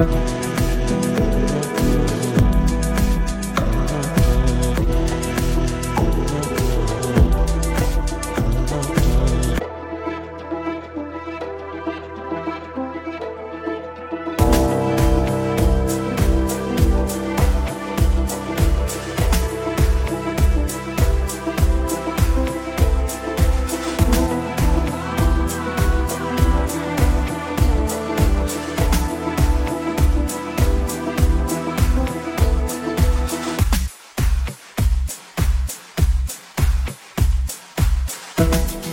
happen. Thank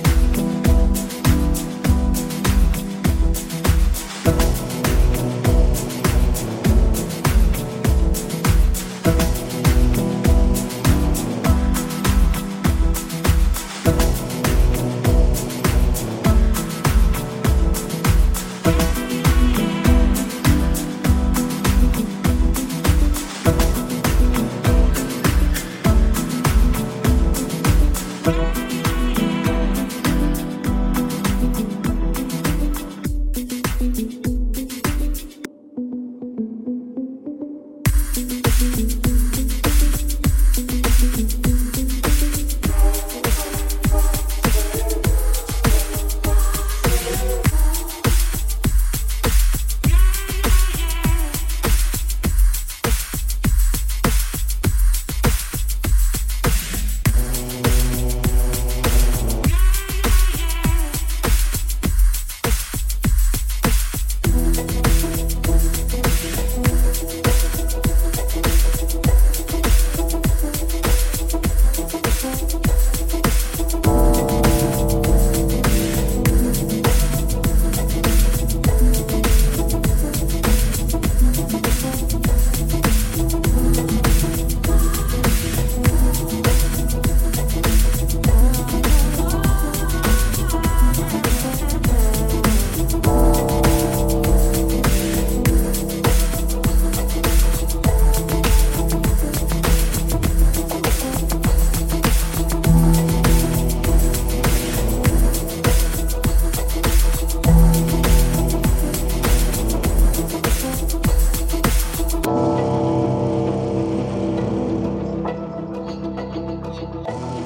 you.